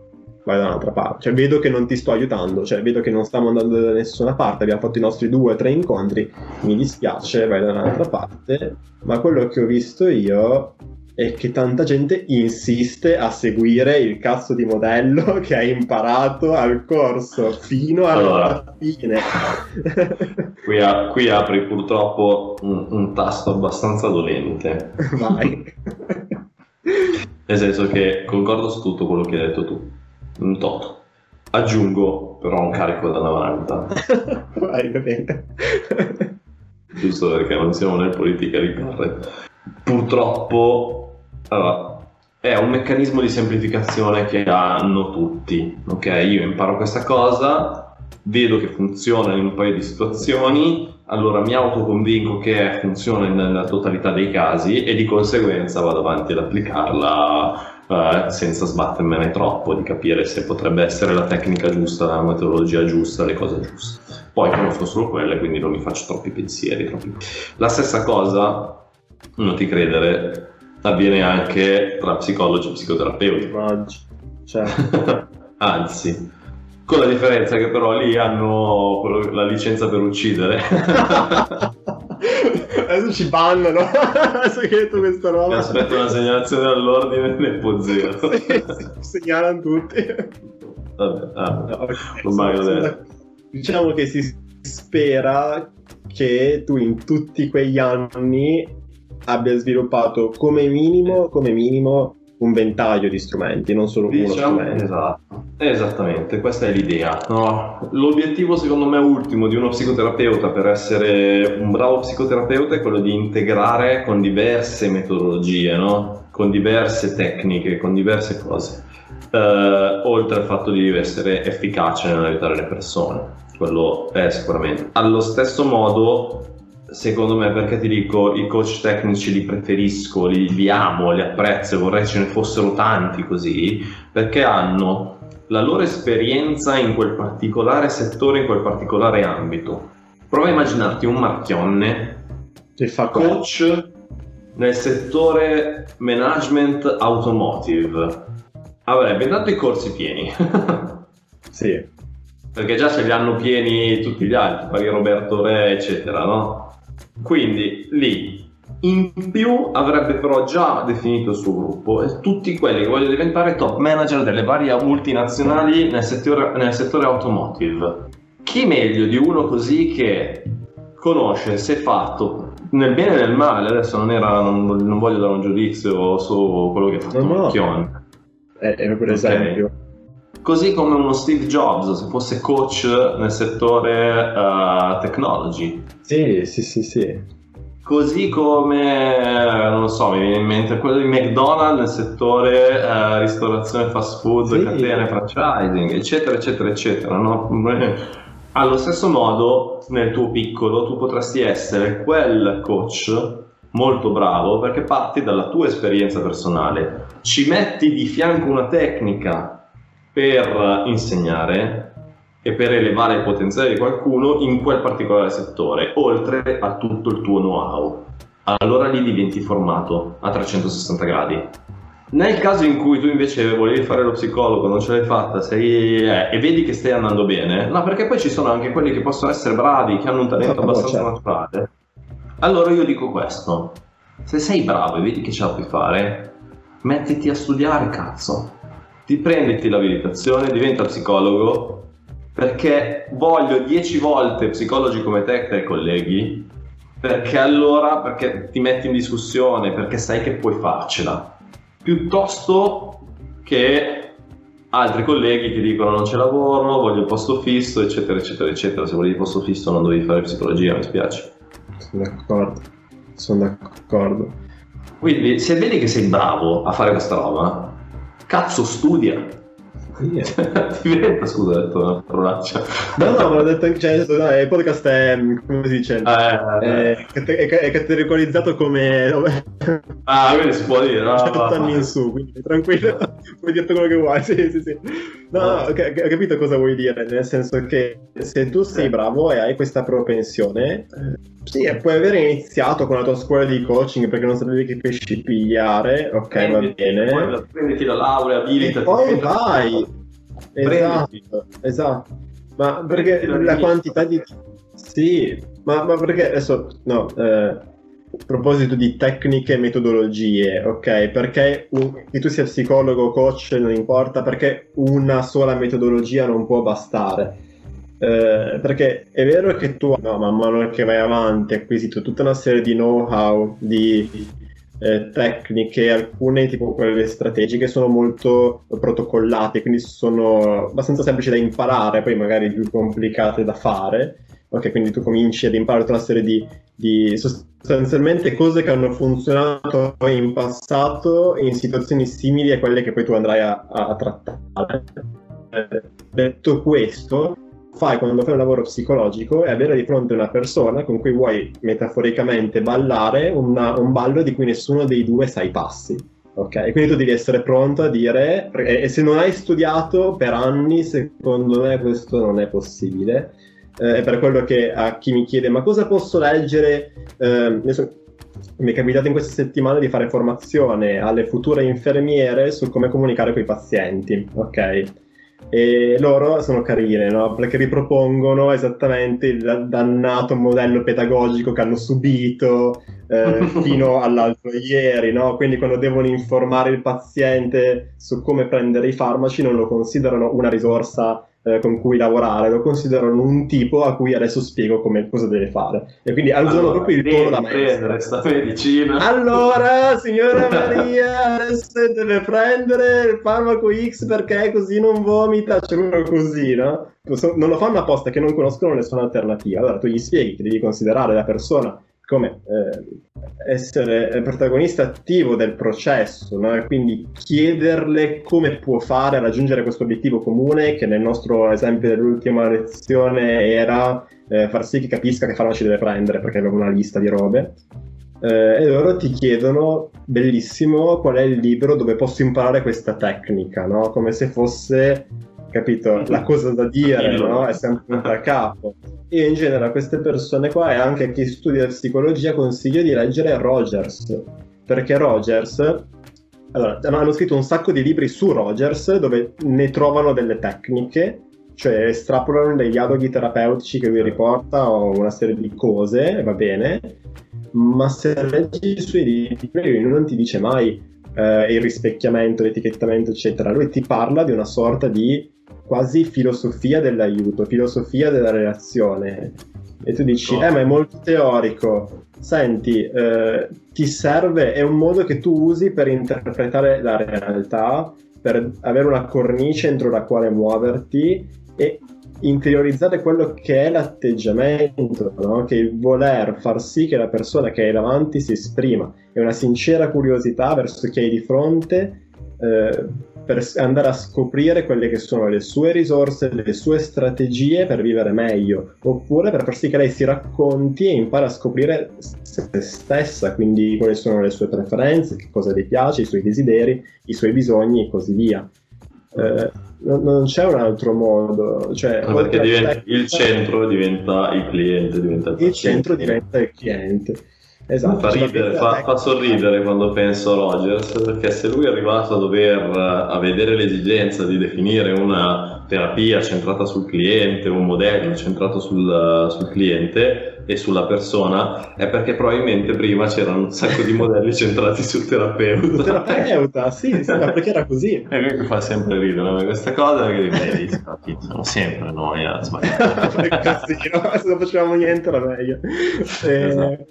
vai da un'altra parte. Cioè, vedo che non ti sto aiutando, cioè, vedo che non stiamo andando da nessuna parte. Abbiamo fatto i nostri due o tre incontri. Mi dispiace, vai da un'altra parte. Ma quello che ho visto io è che tanta gente insiste a seguire il cazzo di modello che hai imparato al corso fino alla allora, fine. qui, a, qui, apri purtroppo un, un tasto abbastanza dolente. Vai. Nel senso che concordo su tutto quello che hai detto tu un tot. Aggiungo però un carico da 90. Vai, va bene. Giusto perché non siamo nel politica di carre. Purtroppo allora, è un meccanismo di semplificazione che hanno tutti. Ok, io imparo questa cosa, vedo che funziona in un paio di situazioni, allora mi autoconvinco che funziona nella totalità dei casi e di conseguenza vado avanti ad applicarla eh, senza sbattermene troppo, di capire se potrebbe essere la tecnica giusta, la metodologia giusta, le cose giuste. Poi conosco solo quelle, quindi non mi faccio troppi pensieri. Troppi... La stessa cosa, non ti credere, avviene anche tra psicologi e psicoterapeuti. Certo. Anzi, con la differenza che però lì hanno la licenza per uccidere. Adesso ci bannano. Adesso che hai detto questa roba. Mi aspetto una segnalazione all'ordine nel po' zero. sì, sì, segnalano tutti. Vabbè, ah, okay. ormai Diciamo che si spera che tu in tutti quegli anni abbia sviluppato come minimo, come minimo un ventaglio di strumenti, non solo diciamo, uno strumento. Esatto, esattamente, questa è l'idea. No, l'obiettivo secondo me ultimo di uno psicoterapeuta per essere un bravo psicoterapeuta è quello di integrare con diverse metodologie, no? con diverse tecniche, con diverse cose, eh, oltre al fatto di essere efficace nell'aiutare le persone. Quello è sicuramente. Allo stesso modo Secondo me, perché ti dico, i coach tecnici li preferisco, li, li amo, li apprezzo, vorrei ce ne fossero tanti così, perché hanno la loro esperienza in quel particolare settore, in quel particolare ambito. Prova a immaginarti un marchionne Che fa coach nel settore management automotive. Avrebbe intanto i corsi pieni. sì. Perché già ce li hanno pieni tutti gli altri, pari Roberto Re, eccetera, no? Quindi lì in più avrebbe però già definito il suo gruppo e tutti quelli che vogliono diventare top manager delle varie multinazionali nel settore, nel settore automotive. Chi meglio di uno così che conosce, si è fatto nel bene e nel male, adesso non, era, non, non voglio dare un giudizio su quello che ha fatto no, no. È, è per esempio. Così come uno Steve Jobs, se fosse coach nel settore uh, technology. Sì, sì, sì, sì così come non lo so, mi viene in mente quello di McDonald's nel settore eh, ristorazione fast food, sì. catene, franchising, eccetera, eccetera, eccetera. No? Allo stesso modo, nel tuo piccolo, tu potresti essere quel coach molto bravo perché parti dalla tua esperienza personale, ci metti di fianco una tecnica per insegnare e per elevare il potenziale di qualcuno in quel particolare settore, oltre a tutto il tuo know-how. Allora lì diventi formato a 360 gradi. Nel caso in cui tu invece volevi fare lo psicologo, non ce l'hai fatta sei, eh, e vedi che stai andando bene, no, perché poi ci sono anche quelli che possono essere bravi, che hanno un talento abbastanza certo. naturale. Allora io dico questo: se sei bravo e vedi che ce la puoi fare, mettiti a studiare, cazzo. Ti prenditi l'abilitazione, diventa psicologo perché voglio 10 volte psicologi come te tra i colleghi, perché allora perché ti metti in discussione, perché sai che puoi farcela, piuttosto che altri colleghi ti dicono non c'è lavoro, voglio il posto fisso, eccetera, eccetera, eccetera. Se volevi il posto fisso non dovevi fare psicologia, mi spiace. Sono d'accordo, sono d'accordo. Quindi se vedi che sei bravo a fare questa roba, cazzo studia Diventa, scusa, ho detto una parolaccia. No, no, ma ho detto, cioè, no, il podcast è, come si dice, ah, eh, è, è, è, categorizzato come... Ah, quindi si può dire, no? 100 anni in su, quindi tranquillo, puoi dire quello che vuoi, sì, sì, sì. No, no, ho capito cosa vuoi dire, nel senso che se tu sei bravo e hai questa propensione, sì, puoi aver iniziato con la tua scuola di coaching perché non sapevi che pesci pigliare, ok, prenditi, va bene. Poi prenditi la laurea, abilitati. E poi vai. Esatto, esatto. Ma perché la quantità di... Sì, ma, ma perché adesso, no, eh, a proposito di tecniche e metodologie, ok? Perché un, che tu sia psicologo o coach non importa, perché una sola metodologia non può bastare eh, perché è vero che tu, no, man mano che vai avanti, hai acquisito tutta una serie di know-how, di eh, tecniche, alcune tipo quelle strategiche sono molto protocollate, quindi sono abbastanza semplici da imparare, poi magari più complicate da fare. Ok, quindi tu cominci ad imparare tutta una serie di, di sostanzialmente cose che hanno funzionato in passato in situazioni simili a quelle che poi tu andrai a, a trattare. Detto questo, fai quando fai un lavoro psicologico è avere di fronte una persona con cui vuoi metaforicamente ballare una, un ballo di cui nessuno dei due sa i passi. Ok, e quindi tu devi essere pronto a dire, e se non hai studiato per anni, secondo me questo non è possibile. Eh, è per quello che a chi mi chiede, ma cosa posso leggere? Eh, mi è capitato in queste settimane di fare formazione alle future infermiere su come comunicare con i pazienti, ok? E loro sono carine, no? Perché ripropongono esattamente il dannato modello pedagogico che hanno subito eh, fino all'altro ieri, no? Quindi quando devono informare il paziente su come prendere i farmaci non lo considerano una risorsa eh, con cui lavorare, lo considerano un tipo a cui adesso spiego come, cosa deve fare. E quindi usano allora, proprio il tono da prendere sta medicina. Allora, signora Maria, adesso deve prendere il farmaco X perché così non vomita, c'è uno così, no? Non lo fanno apposta che non conoscono nessuna alternativa. Allora tu gli spieghi che devi considerare la persona come eh, essere protagonista attivo del processo, no? quindi chiederle come può fare a raggiungere questo obiettivo comune, che nel nostro esempio dell'ultima lezione era eh, far sì che capisca che farmaci deve prendere, perché aveva una lista di robe. Eh, e loro ti chiedono, bellissimo, qual è il libro dove posso imparare questa tecnica, no? come se fosse, capito, la cosa da dire, no? è sempre da capo. io in genere a queste persone qua e anche a chi studia psicologia consiglio di leggere Rogers, perché Rogers allora, hanno scritto un sacco di libri su Rogers dove ne trovano delle tecniche, cioè estrapolano dei dialoghi terapeutici che lui riporta o una serie di cose, va bene, ma se leggi i suoi libri lui non ti dice mai eh, il rispecchiamento, l'etichettamento, eccetera, lui ti parla di una sorta di quasi filosofia dell'aiuto, filosofia della relazione. E tu dici, eh, ma è molto teorico. Senti, eh, ti serve, è un modo che tu usi per interpretare la realtà, per avere una cornice entro la quale muoverti e interiorizzare quello che è l'atteggiamento, no? che il voler far sì che la persona che hai davanti si esprima, è una sincera curiosità verso chi hai di fronte eh, per andare a scoprire quelle che sono le sue risorse, le sue strategie per vivere meglio, oppure per far sì che lei si racconti e impara a scoprire se stessa, quindi quali sono le sue preferenze, che cosa le piace, i suoi desideri, i suoi bisogni e così via. Eh, non, non, c'è un altro modo. Cioè, perché diventa, il centro diventa il cliente. Diventa il, il centro diventa il cliente. Esatto, fa, ridere, fa, fa, sorridere quando penso a Rogers perché se lui è arrivato a dover a vedere l'esigenza di definire una terapia centrata sul cliente, un modello centrato sul, sul cliente e sulla persona, è perché probabilmente prima c'erano un sacco di modelli centrati sul terapeuta. terapeuta, sì, sì perché era così. E lui fa sempre ridere questa cosa perché vedi, sono sempre noi a sbagliare. così, no? Se non facevamo niente era meglio. Eh, esatto.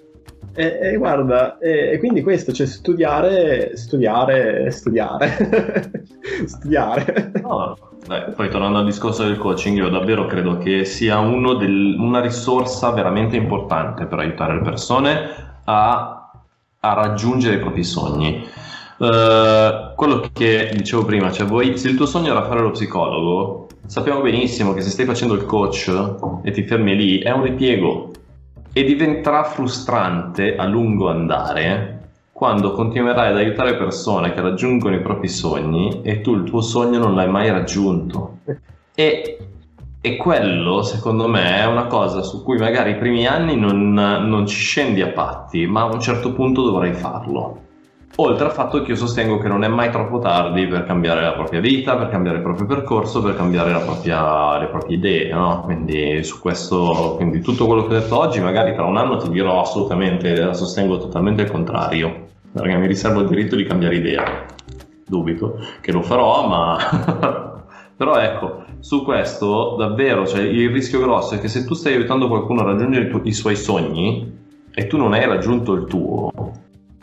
E, e guarda, e, e, quindi questo, cioè studiare, studiare, studiare, studiare. No, beh, poi tornando al discorso del coaching, io davvero credo che sia del, una risorsa veramente importante per aiutare le persone a, a raggiungere i propri sogni. Uh, quello che dicevo prima, cioè voi, se il tuo sogno era fare lo psicologo, sappiamo benissimo che se stai facendo il coach e ti fermi lì, è un ripiego e diventerà frustrante a lungo andare quando continuerai ad aiutare persone che raggiungono i propri sogni e tu il tuo sogno non l'hai mai raggiunto. E, e quello, secondo me, è una cosa su cui magari i primi anni non, non ci scendi a patti, ma a un certo punto dovrai farlo. Oltre al fatto che io sostengo che non è mai troppo tardi per cambiare la propria vita, per cambiare il proprio percorso, per cambiare propria, le proprie idee, no? Quindi su questo, quindi tutto quello che ho detto oggi, magari tra un anno ti dirò assolutamente, sostengo totalmente il contrario, perché mi riservo il diritto di cambiare idea. Dubito che lo farò, ma però ecco, su questo davvero, cioè, il rischio grosso è che se tu stai aiutando qualcuno a raggiungere i, tu- i suoi sogni e tu non hai raggiunto il tuo,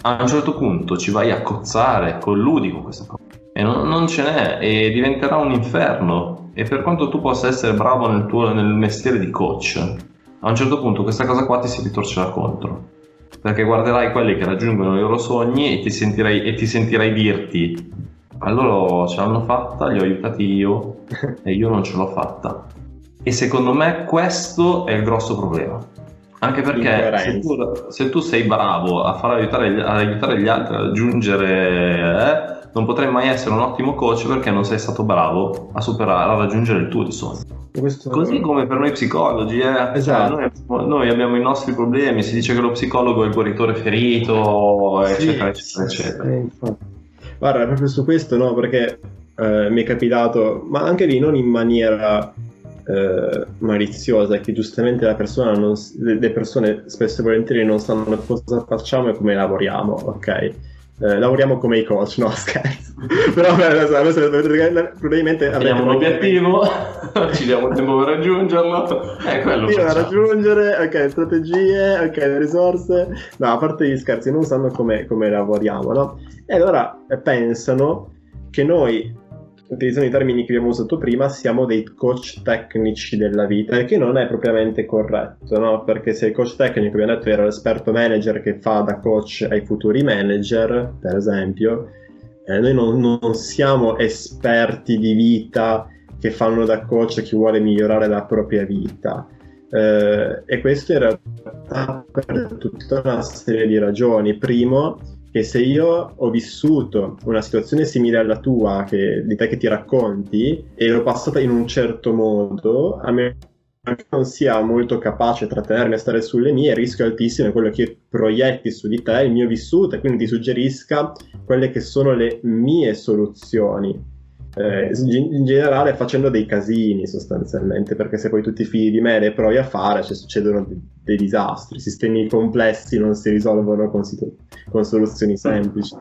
a un certo punto ci vai a cozzare, colludi con questa cosa. E non, non, ce n'è e diventerà un inferno. E per quanto tu possa essere bravo nel, tuo, nel mestiere di coach a un certo punto questa cosa qua ti si ritorcerà contro. Perché guarderai quelli che raggiungono i loro sogni e ti sentirai, e ti sentirai dirti allora ce l'hanno fatta, li ho aiutati io e io non ce l'ho fatta. E secondo me questo è il grosso problema anche perché se tu, se tu, sei bravo a far aiutare, a aiutare gli altri a raggiungere, eh, non potrai mai essere un ottimo coach perché non sei stato bravo a superare, a raggiungere il tuo di sogno. Questo... Così come per noi psicologi, eh. esatto. cioè, noi, noi, abbiamo i nostri problemi, si dice che lo psicologo è il guaritore ferito, eccetera, sì, eccetera, eccetera. Sì, Guarda, proprio su questo no, perché eh, mi è capitato, ma anche lì non in maniera eh, maliziosa che giustamente la persona non, le persone spesso e volentieri non sanno cosa facciamo e come lavoriamo, ok? Eh, lavoriamo come i coach, no scherzo. Però probabilmente abbiamo un obiettivo, ci diamo tempo per raggiungerlo. È quello da raggiungere, ok, strategie, ok, risorse. No, a parte gli scherzi, non sanno come, come lavoriamo, no? E allora pensano che noi utilizzando i termini che abbiamo usato prima, siamo dei coach tecnici della vita, che non è propriamente corretto, no? Perché se il coach tecnico, abbiamo detto, era l'esperto manager che fa da coach ai futuri manager, per esempio, eh, noi non, non siamo esperti di vita che fanno da coach a chi vuole migliorare la propria vita. Eh, e questo in realtà per tutta una serie di ragioni. Primo, che se io ho vissuto una situazione simile alla tua, che, di te che ti racconti, e l'ho passata in un certo modo, a meno non sia molto capace a trattenermi a stare sulle mie, il rischio altissimo è quello che proietti su di te il mio vissuto e quindi ti suggerisca quelle che sono le mie soluzioni. Eh, in generale facendo dei casini sostanzialmente perché se poi tu ti fidi di me e le provi a fare cioè, succedono dei, disastri sistemi complessi non si risolvono con, situ- con soluzioni semplici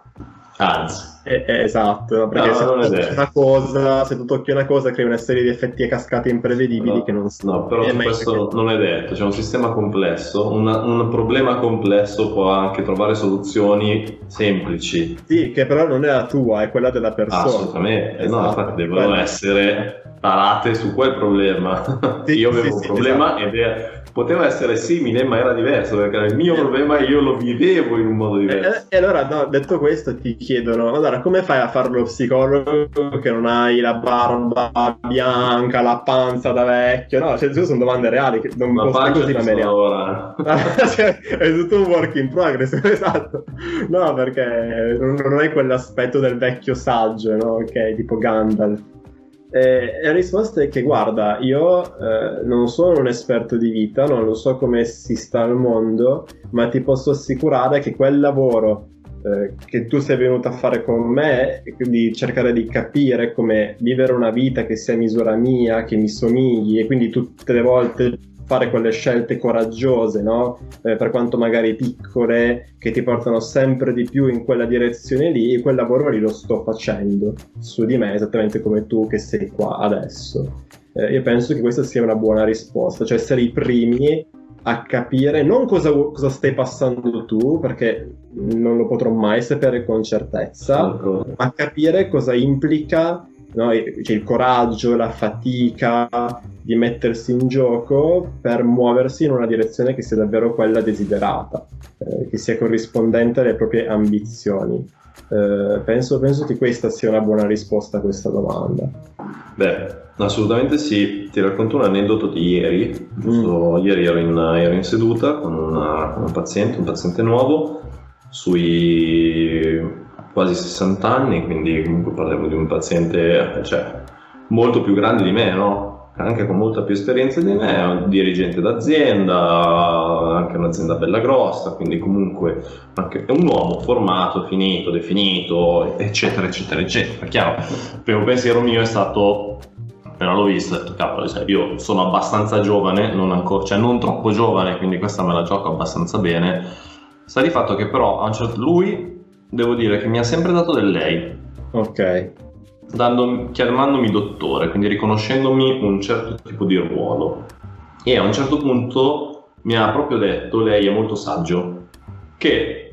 Anzi. Eh, eh, esatto, no? perché No, se, tu una cosa, se tu tocchi una cosa crei una serie di effetti a cascate imprevedibili No, che non sono. No, però su questo che- non è detto, c'è un sistema complesso, una- un problema complesso può anche trovare soluzioni semplici. Sì, che però non è la tua, è quella della persona. Assolutamente, no, Esatto, infatti devono essere tarate su quel problema. Sì, io sì, avevo sì, un problema esatto. ed è- poteva essere simile, ma era diverso perché il mio Eh. problema io lo vivevo in un modo E, diverso. e allora, no, detto questo, ti chiedono: allora, come fai a fare lo psicologo che non hai la barba bianca, la panza da vecchio? No, cioè, sono domande reali che non Ma posso così ci ma me le sto ho. lavorando. Cioè, è tutto un work in progress, esatto. No, perché non, non hai quell'aspetto del vecchio saggio, no? Che è tipo Gandalf. E la risposta è che, guarda, io eh, non sono un esperto di vita, non lo so come si sta al mondo, ma ti posso assicurare che quel lavoro eh, che tu sei venuto a fare con me, quindi cercare di capire come vivere una vita che sia misura mia, che mi somigli, e quindi tutte le volte fare quelle scelte coraggiose, no? Eh, per quanto magari piccole, che ti portano sempre di più in quella direzione lì, e quel lavoro lì lo sto facendo su di me, esattamente come tu che sei qua adesso. Eh, io penso che questa sia una buona risposta, cioè essere i primi a capire non cosa, cosa stai passando tu, perché non lo potrò mai sapere con certezza, Ecco. ma capire cosa implica no, cioè il coraggio, la fatica di mettersi in gioco per muoversi in una direzione che sia davvero quella desiderata, eh, che sia corrispondente alle proprie ambizioni. Eh, penso, penso che questa sia una buona risposta a questa domanda. Beh, assolutamente sì. Ti racconto un aneddoto di ieri. Giusto ieri ero in, ero in seduta con una, una paziente, un paziente nuovo, sui quasi 60 anni, quindi comunque parliamo di un paziente cioè, molto più grande di me, no? Anche con molta più esperienza di me, è un dirigente d'azienda, anche un'azienda bella grossa, quindi comunque è un uomo formato, finito, definito, eccetera, eccetera, eccetera. Chiaro, il primo pensiero mio è stato appena l'ho visto ho detto cavolo cioè, io sono abbastanza giovane non ancora, cioè non troppo giovane quindi questa me la gioco abbastanza bene sta di fatto che però a un certo lui devo dire che mi ha sempre dato del lei Ok, dando- chiamandomi dottore quindi riconoscendomi un certo tipo di ruolo. E a un certo punto mi ha proprio detto lei è molto saggio che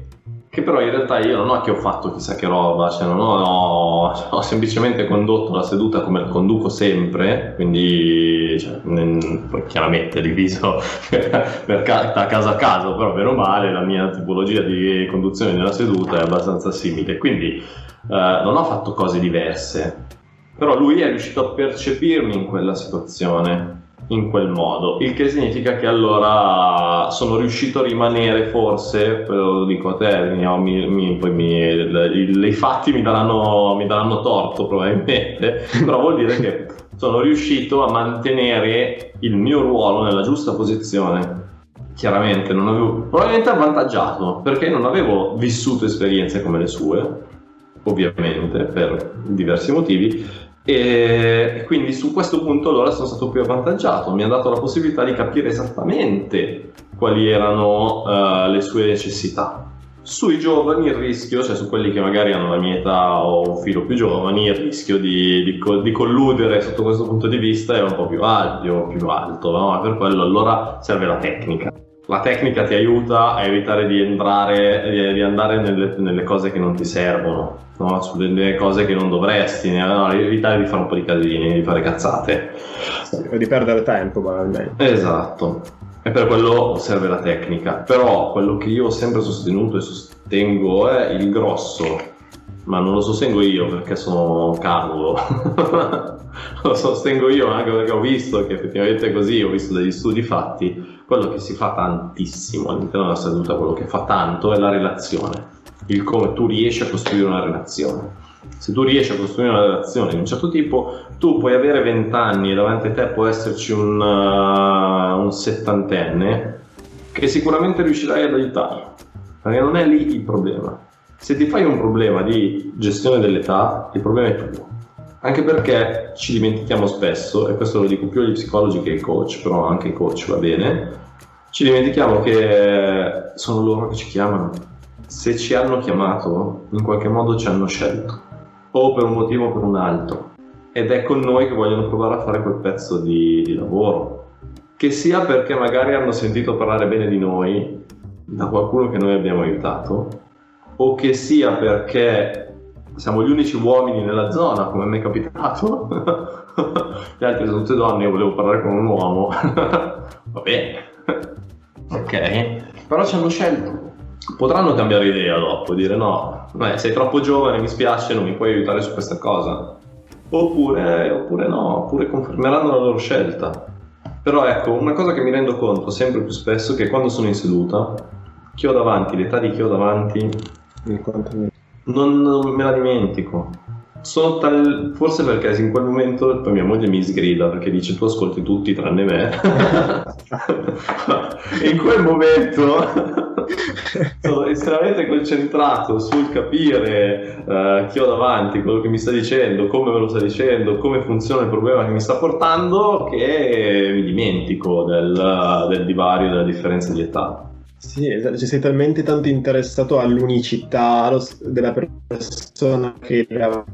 che però in realtà io non ho che ho fatto chissà che roba, cioè non ho, ho- ho semplicemente condotto la seduta come la conduco sempre, quindi cioè, ne- poi chiaramente diviso per ca- da caso a caso, però meno male la mia tipologia di conduzione della seduta è abbastanza simile, quindi eh, non ho fatto cose diverse, però lui è riuscito a percepirmi in quella situazione in quel modo, il che significa che allora sono riuscito a rimanere forse, lo dico a te, mi- mi- poi mi- il- i fatti mi daranno, mi daranno torto probabilmente, però vuol dire che sono riuscito a mantenere il mio ruolo nella giusta posizione. Chiaramente non avevo, probabilmente avvantaggiato perché non avevo vissuto esperienze come le sue, ovviamente per diversi motivi, e quindi su questo punto allora sono stato più avvantaggiato, mi ha dato la possibilità di capire esattamente quali erano eh, le sue necessità. Sui giovani il rischio, cioè su quelli che magari hanno la mia età o un filo più giovani, il rischio di, di di colludere sotto questo punto di vista è un po' più alto, più alto no? Per quello allora serve la tecnica. La tecnica ti aiuta a evitare di entrare, di, andare nelle, nelle cose che non ti servono, no? su delle cose che non dovresti, no? evitare di fare un po' di casini, di fare cazzate. Sì, o di perdere tempo banalmente. Esatto, e per quello serve la tecnica. Però quello che io ho sempre sostenuto e sostengo è il grosso, ma non lo sostengo io perché sono Carlo, lo sostengo io anche perché ho visto che effettivamente è così, ho visto degli studi fatti. Quello che si fa tantissimo all'interno della seduta, quello che fa tanto è la relazione, il come tu riesci a costruire una relazione. Se tu riesci a costruire una relazione di un certo tipo, tu puoi avere 20 anni e davanti a te può esserci un, uh, un settantenne che sicuramente riuscirai ad aiutarlo, perché non è lì il problema. Se ti fai un problema di gestione dell'età, il problema è tuo. Anche perché ci dimentichiamo spesso, e questo lo dico più agli psicologi che ai coach, però anche ai coach va bene, ci dimentichiamo che sono loro che ci chiamano. Se ci hanno chiamato, in qualche modo ci hanno scelto o per un motivo o per un altro. Ed è con noi che vogliono provare a fare quel pezzo di, di lavoro. Che sia perché magari hanno sentito parlare bene di noi da qualcuno che noi abbiamo aiutato, o che sia perché siamo gli unici uomini nella zona, come mi è capitato. Gli altri sono tutte donne, io volevo parlare con un uomo. Va bene. ok. Però ci hanno scelto potranno cambiare idea dopo, dire no, beh, sei troppo giovane, mi spiace, non mi puoi aiutare su questa cosa. Oppure, oppure no, oppure confermeranno la loro scelta. Però ecco, una cosa che mi rendo conto sempre più spesso è che quando sono in seduta, chi ho davanti, l'età di chi ho davanti, non, non me la dimentico. Tal... forse perché in quel momento poi mia moglie mi sgrida perché dice tu ascolti tutti tranne me. In quel momento sono estremamente concentrato sul capire uh, chi ho davanti, quello che mi sta dicendo, come me lo sta dicendo, come funziona il problema che mi sta portando che mi dimentico del, del divario, della differenza di età sì, esatto, cioè, sei talmente tanto interessato all'unicità della persona che la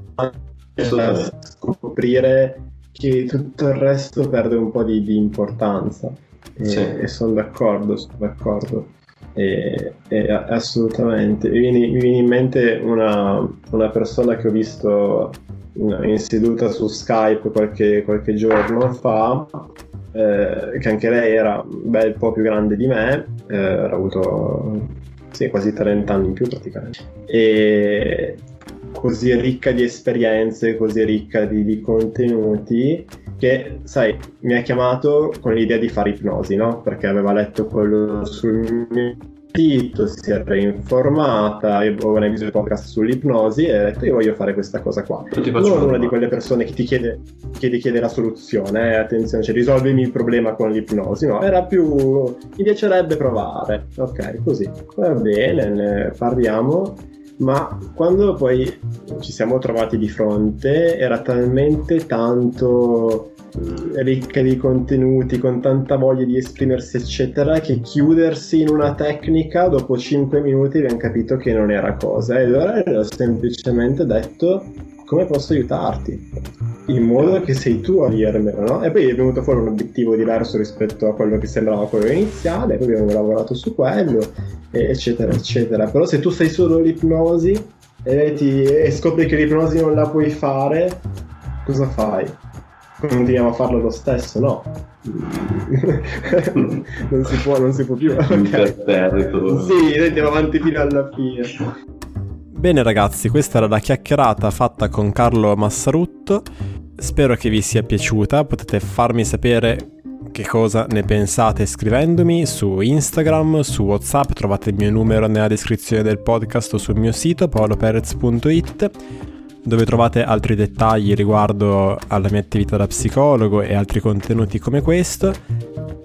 scoprire che tutto il resto perde un po' di, di importanza. E, sì. e sono d'accordo, sono d'accordo. E, e assolutamente. Mi viene, mi viene, in mente una, una, persona che ho visto in seduta su Skype qualche, qualche giorno fa eh, che anche lei era bel po' più grande di me, eh, era avuto sì, quasi 30 anni in più praticamente, e così ricca di esperienze, così ricca di, di contenuti, che sai, mi ha chiamato con l'idea di fare ipnosi, no? Perché aveva letto quello sul sito, si era informata, io avevo visto il podcast sull'ipnosi e ha detto io voglio fare questa cosa qua. Non una di quelle persone che ti chiede, che ti chiede la soluzione, eh, attenzione, cioè risolvimi il problema con l'ipnosi, no, era più mi piacerebbe provare. Ok, così. Va bene, ne parliamo ma quando poi ci siamo trovati di fronte era talmente tanto ricca di contenuti, con tanta voglia di esprimersi, eccetera, che chiudersi in una tecnica dopo 5 minuti abbiamo capito che non era cosa. E allora ho semplicemente detto come posso aiutarti in modo che sei tu a dirmelo, no? E poi è venuto fuori un obiettivo diverso rispetto a quello che sembrava quello iniziale, poi abbiamo lavorato su quello, eccetera, eccetera. Però se tu sei solo l'ipnosi e, ti, e scopri che l'ipnosi non la puoi fare, cosa fai? Continuiamo a farlo lo stesso, no? non, si può, non si può più. Okay. Sì, andiamo avanti fino alla fine. Bene ragazzi, questa era la chiacchierata fatta con Carlo Massarutto. Spero che vi sia piaciuta, potete farmi sapere che cosa ne pensate scrivendomi su Instagram, su Whatsapp, trovate il mio numero nella descrizione del podcast o sul mio sito paoloperez.it dove trovate altri dettagli riguardo alla mia attività da psicologo e altri contenuti come questo.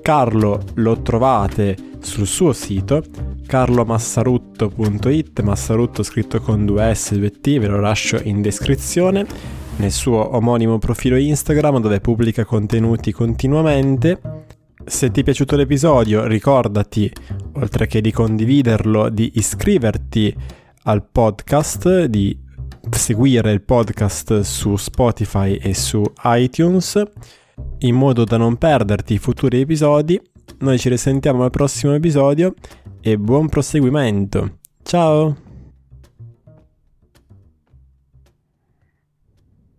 Carlo lo trovate sul suo sito carlomassarutto.it, Massarutto scritto con due S e due T, ve lo lascio in descrizione, nel suo omonimo profilo Instagram dove pubblica contenuti continuamente. Se ti è piaciuto l'episodio ricordati, oltre che di condividerlo, di iscriverti al podcast, di seguire il podcast su Spotify e su iTunes in modo da non perderti i futuri episodi. Noi ci risentiamo al prossimo episodio e buon proseguimento. Ciao!